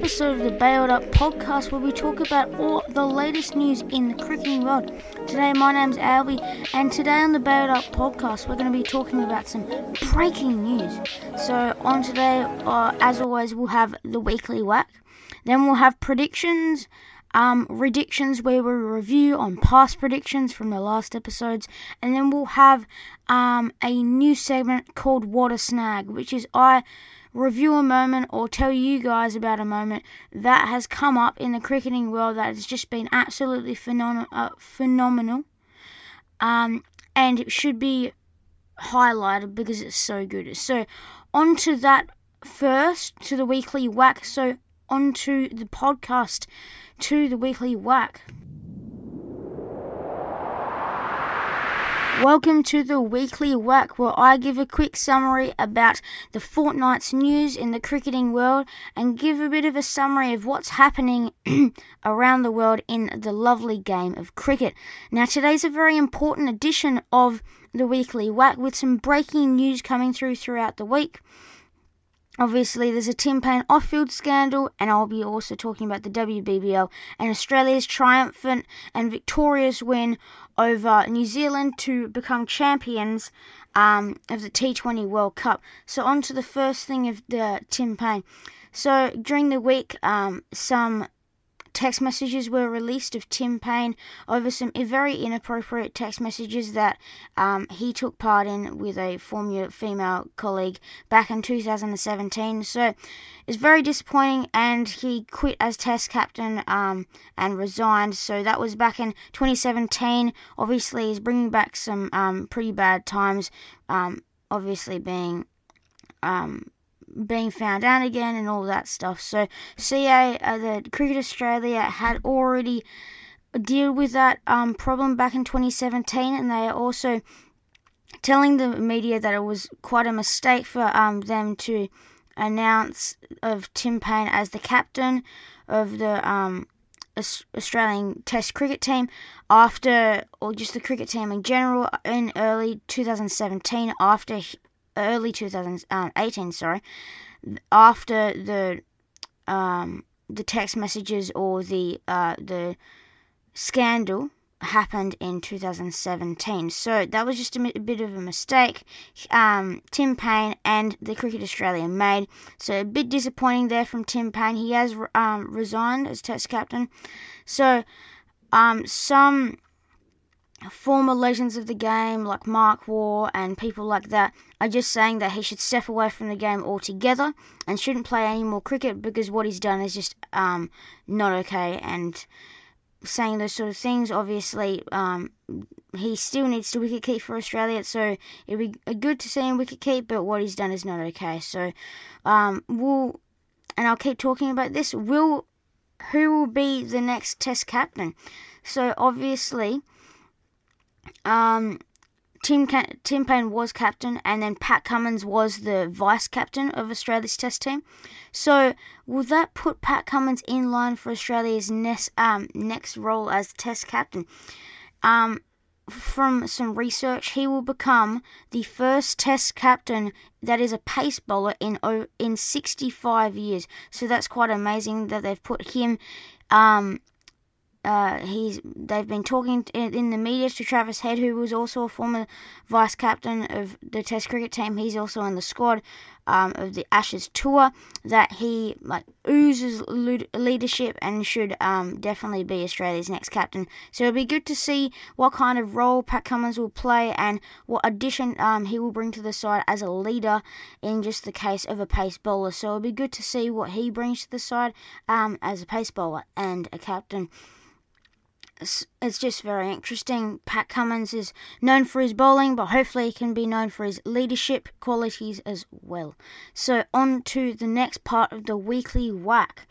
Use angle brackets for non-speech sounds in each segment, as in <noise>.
episode of the Bailed Up podcast where we talk about all the latest news in the cricketing world. Today, my name's Albie, and today on the Bailed Up podcast, we're going to be talking about some breaking news. So, on today, uh, as always, we'll have the weekly whack, then we'll have predictions. Um, redictions where we review on past predictions from the last episodes, and then we'll have um, a new segment called What a Snag, which is I review a moment or tell you guys about a moment that has come up in the cricketing world that has just been absolutely phenom- uh, phenomenal. Um, and it should be highlighted because it's so good. So, on to that first, to the weekly whack. So, on to the podcast, to the weekly whack. Welcome to the weekly whack, where I give a quick summary about the fortnight's news in the cricketing world and give a bit of a summary of what's happening <clears throat> around the world in the lovely game of cricket. Now, today's a very important edition of the weekly whack with some breaking news coming through throughout the week. Obviously, there's a Tim Paine off field scandal, and I'll be also talking about the WBBL and Australia's triumphant and victorious win over New Zealand to become champions um, of the T20 World Cup. So, on to the first thing of the Tim Paine. So, during the week, um, some text messages were released of Tim Paine over some very inappropriate text messages that um, he took part in with a former female colleague back in 2017. So it's very disappointing, and he quit as Test captain um, and resigned. So that was back in 2017. Obviously, he's bringing back some um, pretty bad times. Um, obviously, being um, being found out again and all that stuff. So CA, uh, the Cricket Australia had already dealt with that um, problem back in 2017, and they are also telling the media that it was quite a mistake for um, them to announce of Tim Paine as the captain of the um, Australian Test cricket team after, or just the cricket team in general, in early 2017 after early 2018, sorry, after the um, the text messages or the uh, the scandal happened in 2017. So that was just a, bit of a mistake um, Tim Paine and the Cricket Australia made. So a bit disappointing there from Tim Paine. He has um, resigned as Test captain. So um, some former legends of the game like Mark Waugh and people like that are just saying that he should step away from the game altogether and shouldn't play any more cricket because what he's done is just um, not okay. And saying those sort of things, obviously, um, he still needs to wicket keep for Australia, so it'd be good to see him wicket keep, but what he's done is not okay. So um, we'll, and I'll keep talking about this. Will who will be the next Test captain? So obviously um, Tim Tim Paine was captain, and then Pat Cummins was the vice captain of Australia's Test team. So, will that put Pat Cummins in line for Australia's next um, next role as Test captain? Um, from some research, he will become the first Test captain that is a pace bowler in in 65 years. So that's quite amazing that they've put him um, uh, he's they've been talking in the media to Travis Head, who was also a former vice captain of the Test cricket team. He's also in the squad um, of the Ashes tour. That he like oozes leadership and should um, definitely be Australia's next captain. So it'll be good to see what kind of role Pat Cummins will play and what addition um, he will bring to the side as a leader in just the case of a pace bowler. So it'll be good to see what he brings to the side um, as a pace bowler and a captain it's just very interesting. Pat Cummins is known for his bowling, but hopefully he can be known for his leadership qualities as well. So, on to the next part of the weekly whack.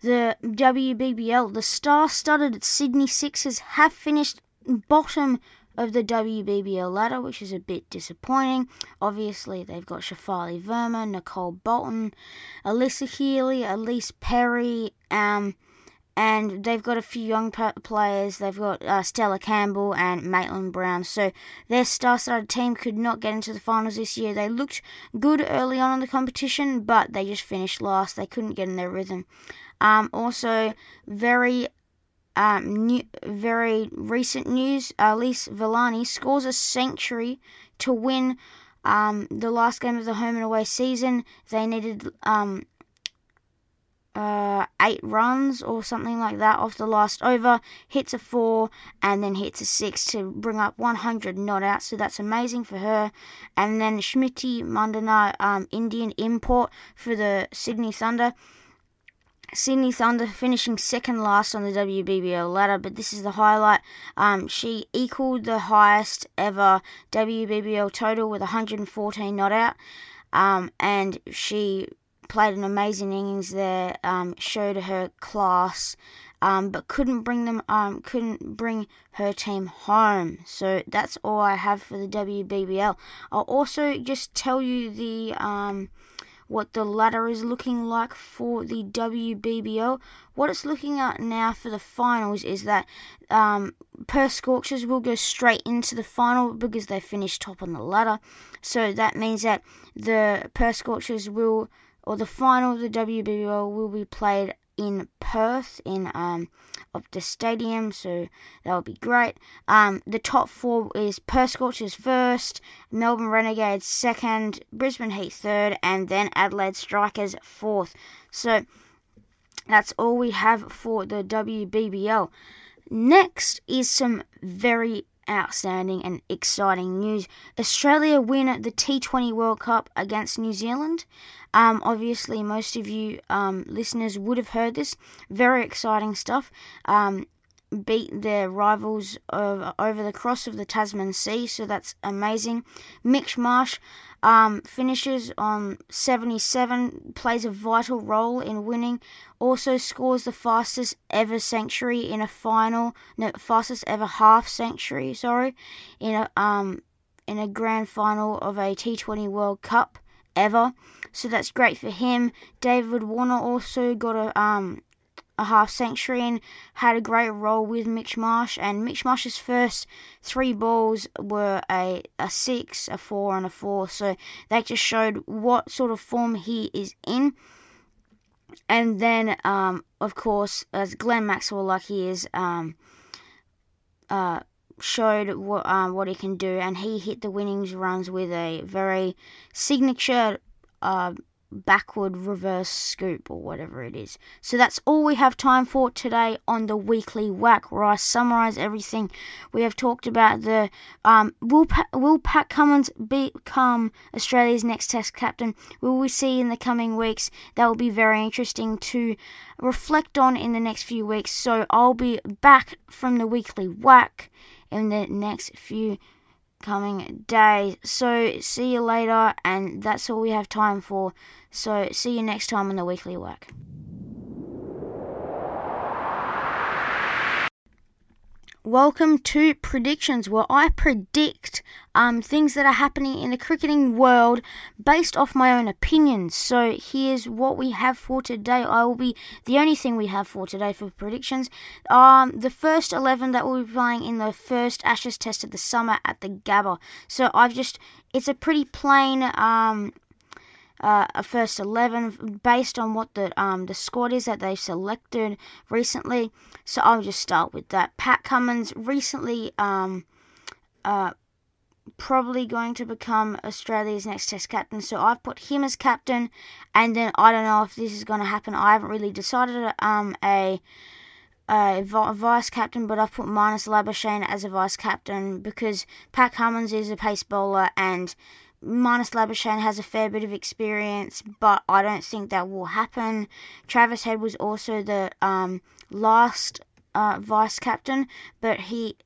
The WBBL, the star studded Sydney Sixers have finished bottom of the WBBL ladder, which is a bit disappointing. Obviously, they've got Shafali Verma, Nicole Bolton, Alyssa Healy, Ellyse Perry, um, and they've got a few young players. They've got uh, Stella Campbell and Maitland Brown. So their star-studded team could not get into the finals this year. They looked good early on in the competition, but they just finished last. They couldn't get in their rhythm. Um, also, very um, new, very recent news: Elyse Villani scores a century to win um, the last game of the home and away season. They needed um, uh, eight runs or something like that off the last over, hits a four, and then hits a six to bring up 100 not out. So that's amazing for her. And then Smriti Mandhana, um, Indian import for the Sydney Thunder. Sydney Thunder finishing second last on the WBBL ladder, but this is the highlight. Um, she equaled the highest ever WBBL total with 114 not out, um, and she played an amazing innings there, um, showed her class, um, but couldn't bring them, um, couldn't bring her team home. So that's all I have for the WBBL. I'll also just tell you the um, what the ladder is looking like for the WBBL. What it's looking at now for the finals is that um, Perth Scorchers will go straight into the final because they finished top on the ladder. So that means that the Perth Scorchers will or the final of the WBL will be played in Perth in um, Optus Stadium, so that would be great. Um, the top four is Perth Scorchers first, Melbourne Renegades second, Brisbane Heat third, and then Adelaide Strikers fourth. So that's all we have for the WBBL. Next is some very outstanding and exciting news. Australia win the T20 World Cup against New Zealand. Um, obviously, most of you um, listeners would have heard this. Very exciting stuff. Um, beat their rivals over, over the cross of the Tasman Sea, so that's amazing. Mitch Marsh um, finishes on 77, plays a vital role in winning, also scores the fastest ever century in a final, no, fastest ever half century, sorry, in a um in a grand final of a T20 World Cup ever. So that's great for him. David Warner also got a um a half century and had a great role with Mitch Marsh. And Mitch Marsh's first three balls were a, a six, a four, and a four. So that just showed what sort of form he is in. And then, um, of course, as Glenn Maxwell, like he is, um, uh, showed what um, what he can do, and he hit the winnings runs with a very signature uh, backward reverse scoop or whatever it is. So that's all we have time for today on the weekly whack, where I summarize everything we have talked about. The um, will pa- will Pat Cummins become Australia's next Test captain? Will we see in the coming weeks? That will be very interesting to reflect on in the next few weeks. So I'll be back from the weekly whack in the next few coming days. So see you later, and that's all we have time for. So see you next time on the weekly work. Welcome to predictions, where I predict um, things that are happening in the cricketing world based off my own opinions. So here's what we have for today. I will be the only thing we have for today for predictions. Um, the first eleven that will be playing in the first Ashes Test of the summer at the Gabba. So I've just it's a pretty plain um, uh, a first 11 based on what the um, the squad is that they've selected recently. So I'll just start with that. Pat Cummins recently um, uh, probably going to become Australia's next Test captain. So I've put him as captain, and then I don't know if this is going to happen. I haven't really decided um, a a vice captain, but I've put Marnus Labuschagne as a vice captain because Pat Cummins is a pace bowler and Marnus Labuschagne has a fair bit of experience, but I don't think that will happen. Travis Head was also the um, last uh, vice captain, but he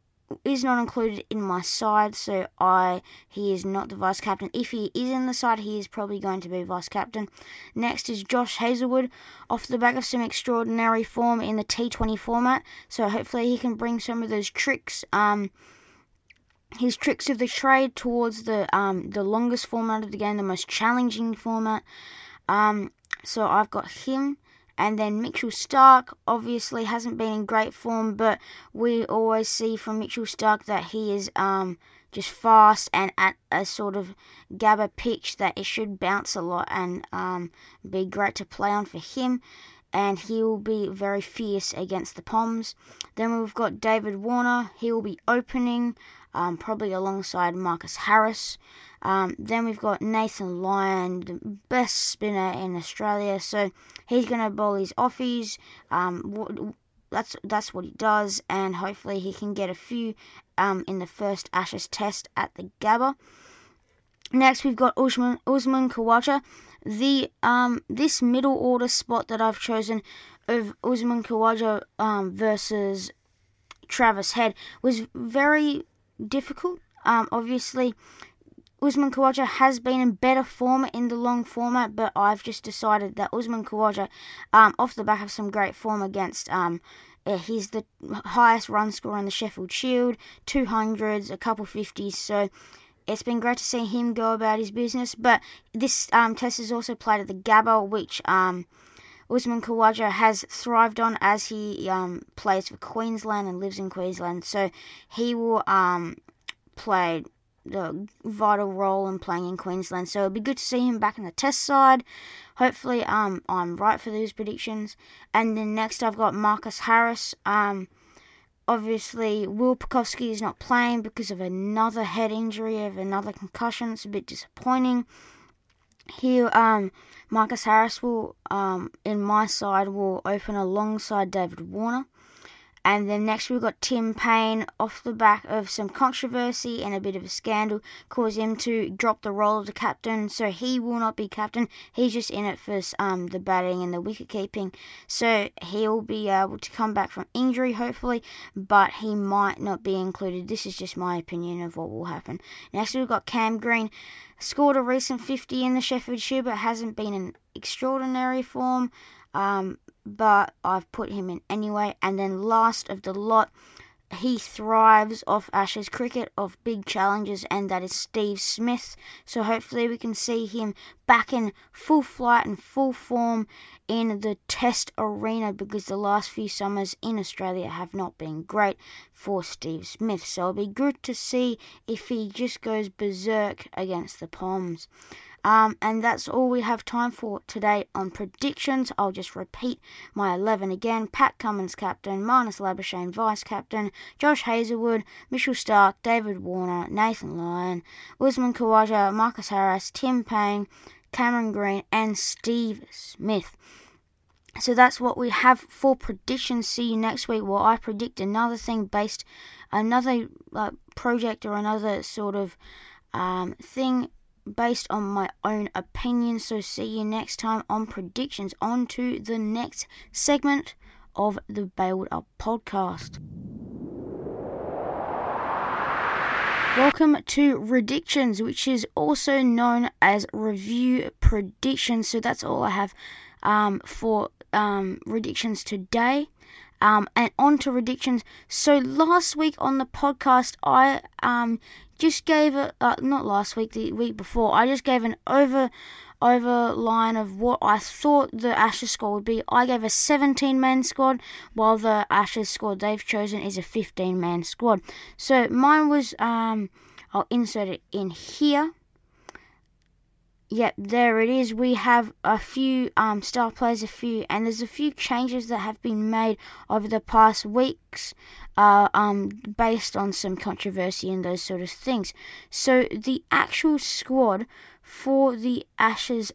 is not included in my side, so I he is not the vice captain. If he is in the side, he is probably going to be vice captain. Next is Josh Hazlewood, off the back of some extraordinary form in the T20 format, so hopefully he can bring some of those tricks. Um, his tricks of the trade towards the um, the longest format of the game, the most challenging format. Um, so I've got him, and then Mitchell Stark obviously hasn't been in great form, but we always see from Mitchell Stark that he is um, just fast and at a sort of Gabba pitch that it should bounce a lot and um, be great to play on for him. and he will be very fierce against the Poms. Then we've got David Warner. He will be opening, um, probably alongside Marcus Harris. Um, then we've got Nathan Lyon, the best spinner in Australia. So he's going to bowl his offies. Um, that's that's what he does, and hopefully he can get a few um, in the first Ashes Test at the Gabba. Next, we've got Usman Usman Khawaja. The um this middle order spot that I've chosen of Usman Khawaja um, versus Travis Head was very difficult. Um, obviously, Usman Khawaja has been in better form in the long format, but I've just decided that Usman Khawaja, um, off the back of some great form against, um, he's the highest run scorer in the Sheffield Shield, 200s, a couple 50s, so it's been great to see him go about his business. But this um, test is also played at the Gabba, which um, Usman Khawaja has thrived on as he um, plays for Queensland and lives in Queensland. So he will um, play the vital role in playing in Queensland. So it'll be good to see him back in the test side. Hopefully, um, I'm right for those predictions. And then next, I've got Marcus Harris. Um, obviously, Will Pucovski is not playing because of another head injury, of another concussion. It's a bit disappointing. Here, um, Marcus Harris will, um, in my side, will open alongside David Warner. And then next we've got Tim Paine off the back of some controversy and a bit of a scandal caused him to drop the role of the captain. So he will not be captain. He's just in it for um, the batting and the wicket keeping. So he'll be able to come back from injury hopefully, but he might not be included. This is just my opinion of what will happen. Next we've got Cam Green. Scored a recent 50 in the Sheffield Shield, but hasn't been in extraordinary form. Um, but I've put him in anyway. And then last of the lot, he thrives off Ashes cricket, of big challenges, and that is Steve Smith. So hopefully we can see him back in full flight and full form in the Test arena because the last few summers in Australia have not been great for Steve Smith. So it'll be good to see if he just goes berserk against the Poms. Um, and that's all we have time for today on predictions. I'll just repeat my 11 again. Pat Cummins, captain. Marnus Labuschagne, vice captain. Josh Hazlewood, Mitchell Stark, David Warner, Nathan Lyon, Usman Khawaja, Marcus Harris, Tim Paine, Cameron Green, and Steve Smith. So that's what we have for predictions. See you next week. Well, I predict another thing based, another uh, project or another sort of um, thing based on my own opinion. So, see you next time on predictions. On to the next segment of the Bailed Up podcast. Welcome to Redictions, which is also known as Review Predictions. So, that's all I have um, for um, Redictions today. Um, and on to Redictions. So, last week on the podcast, I um, just gave a uh, not last week, the week before. I just gave an over over line of what I thought the Ashes score would be. I gave a 17 man squad, while the Ashes squad they've chosen is a 15 man squad. So mine was um, I'll insert it in here. Yep, there it is. We have a few um, star players, a few, and there's a few changes that have been made over the past weeks, uh, um, based on some controversy and those sort of things. So the actual squad for the Ashes.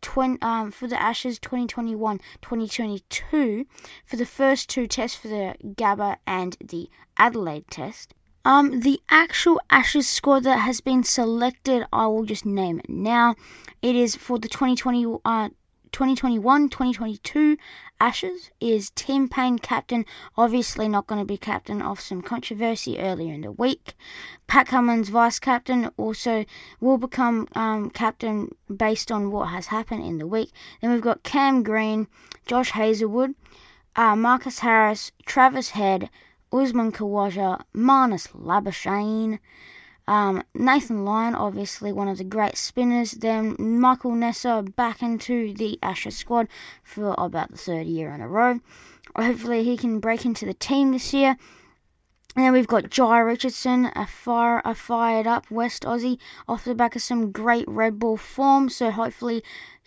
20, um, for the Ashes 2021-2022 for the first two tests for the Gabba and the Adelaide test um, the actual Ashes squad that has been selected, I will just name it now. It is for the 2020, uh, 2021 2022 Ashes is Tim Paine captain, obviously not going to be captain of some controversy earlier in the week. Pat Cummins vice captain also will become um, captain based on what has happened in the week. Then we've got Cam Green, Josh Hazlewood, uh, Marcus Harris, Travis Head, Usman Khawaja, Marnus Labuschagne, um, Nathan Lyon, obviously one of the great spinners. Then Michael Neser back into the Ashes squad for about the third year in a row. Hopefully he can break into the team this year. And then we've got Jhye Richardson, a fire, a fired up West Aussie, off the back of some great red ball form. So hopefully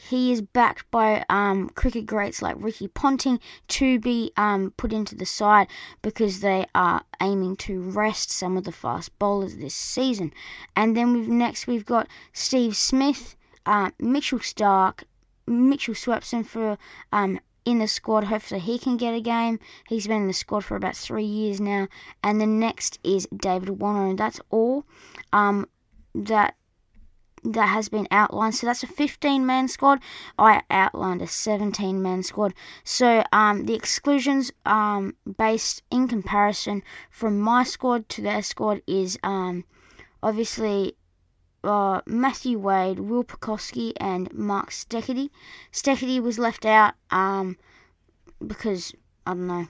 he is backed by um, cricket greats like Ricky Ponting to be um, put into the side because they are aiming to rest some of the fast bowlers this season. And then we've next we've got Steve Smith, uh, Mitchell Stark, Mitchell Swepson for um, in the squad. Hopefully, he can get a game. He's been in the squad for about three years now. And the next is David Warner, and that's all um, that that has been outlined. So that's a 15 man squad. I outlined a 17 man squad. So um, the exclusions um, based in comparison from my squad to their squad is um, obviously uh, Matthew Wade, Will Pucovski, and Mark Steketee. Steketee was left out um, because, I don't know,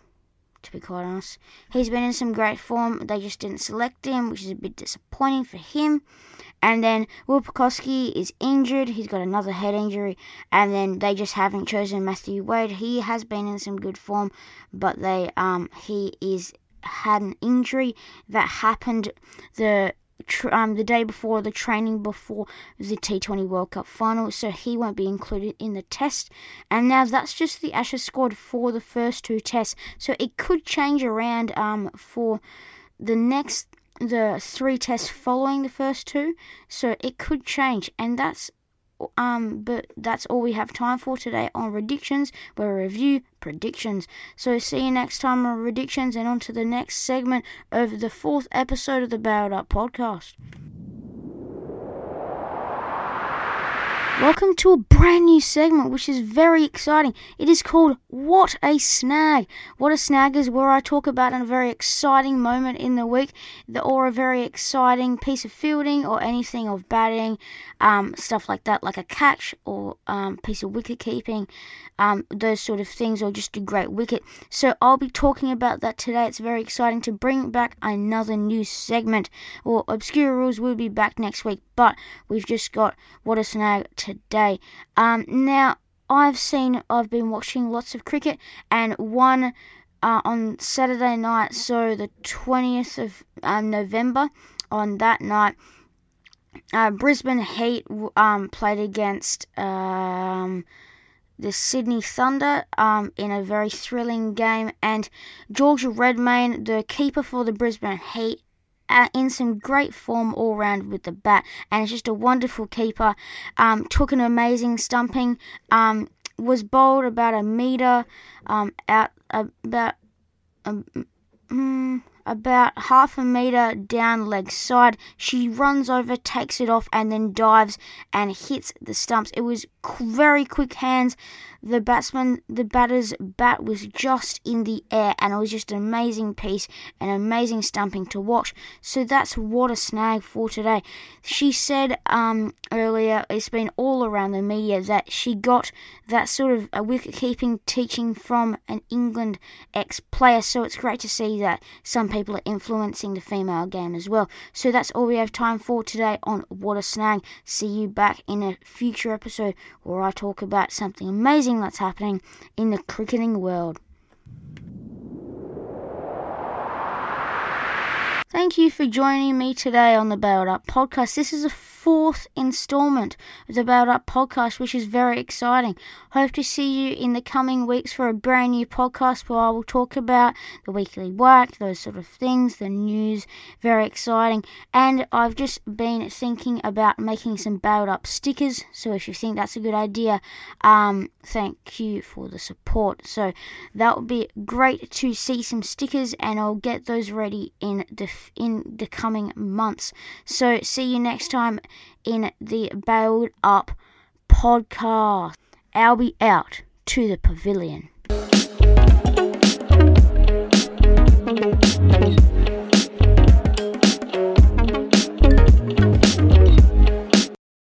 to be quite honest. He's been in some great form. They just didn't select him, which is a bit disappointing for him. And then Will is injured. He's got another head injury. And then they just haven't chosen Matthew Wade. He has been in some good form, but they um he is had an injury that happened the um, the day before the training before the T20 World Cup final, so he won't be included in the test. And now that's just the Ashes squad for the first two tests, so it could change around um, for the next the three tests following the first two, so it could change, and that's um, but that's all we have time for today on predictions. we review predictions. So see you next time on predictions and on to the next segment of the fourth episode of the Bailed Up podcast. Welcome to a brand new segment which is very exciting. It is called What a Snag. What a Snag is where I talk about a very exciting moment in the week or a very exciting piece of fielding or anything of batting, um, stuff like that, like a catch or um, piece of wicket keeping, um, those sort of things, or just a great wicket. So I'll be talking about that today. It's very exciting to bring back another new segment. Well, Obscure Rules will be back next week, but we've just got What a Snag today. Um, now, I've seen, I've been watching lots of cricket, and one uh, on Saturday night, so the 20th of um, November, on that night, uh, Brisbane Heat um, played against um, the Sydney Thunder um, in a very thrilling game, and Georgia Redmayne, the keeper for the Brisbane Heat, in some great form all round with the bat, and it's just a wonderful keeper. Um, took an amazing stumping. Um, was bowled about a meter um, out about um, mm, about half a meter down leg side. She runs over, takes it off, and then dives and hits the stumps. It was very quick hands the batsman, the batter's bat was just in the air, and it was just an amazing piece, an amazing stumping to watch. So that's what a snag for today. She said um, earlier, it's been all around the media that she got that sort of a wicket keeping teaching from an England ex player. So it's great to see that some people are influencing the female game as well. So that's all we have time for today on What a Snag. See you back in a future episode where I talk about something amazing that's happening in the cricketing world. Thank you for joining me today on the Bailed Up podcast. This is a fourth installment of the Bailed Up podcast, which is very exciting. Hope to see you in the coming weeks for a brand new podcast where I will talk about the weekly work, those sort of things, the news. Very exciting. And I've just been thinking about making some Bailed Up stickers. So if you think that's a good idea, um, thank you for the support. So that would be great to see some stickers, and I'll get those ready in the in the coming months. So see you next time in the Bailed Up podcast. I'll be out to the pavilion.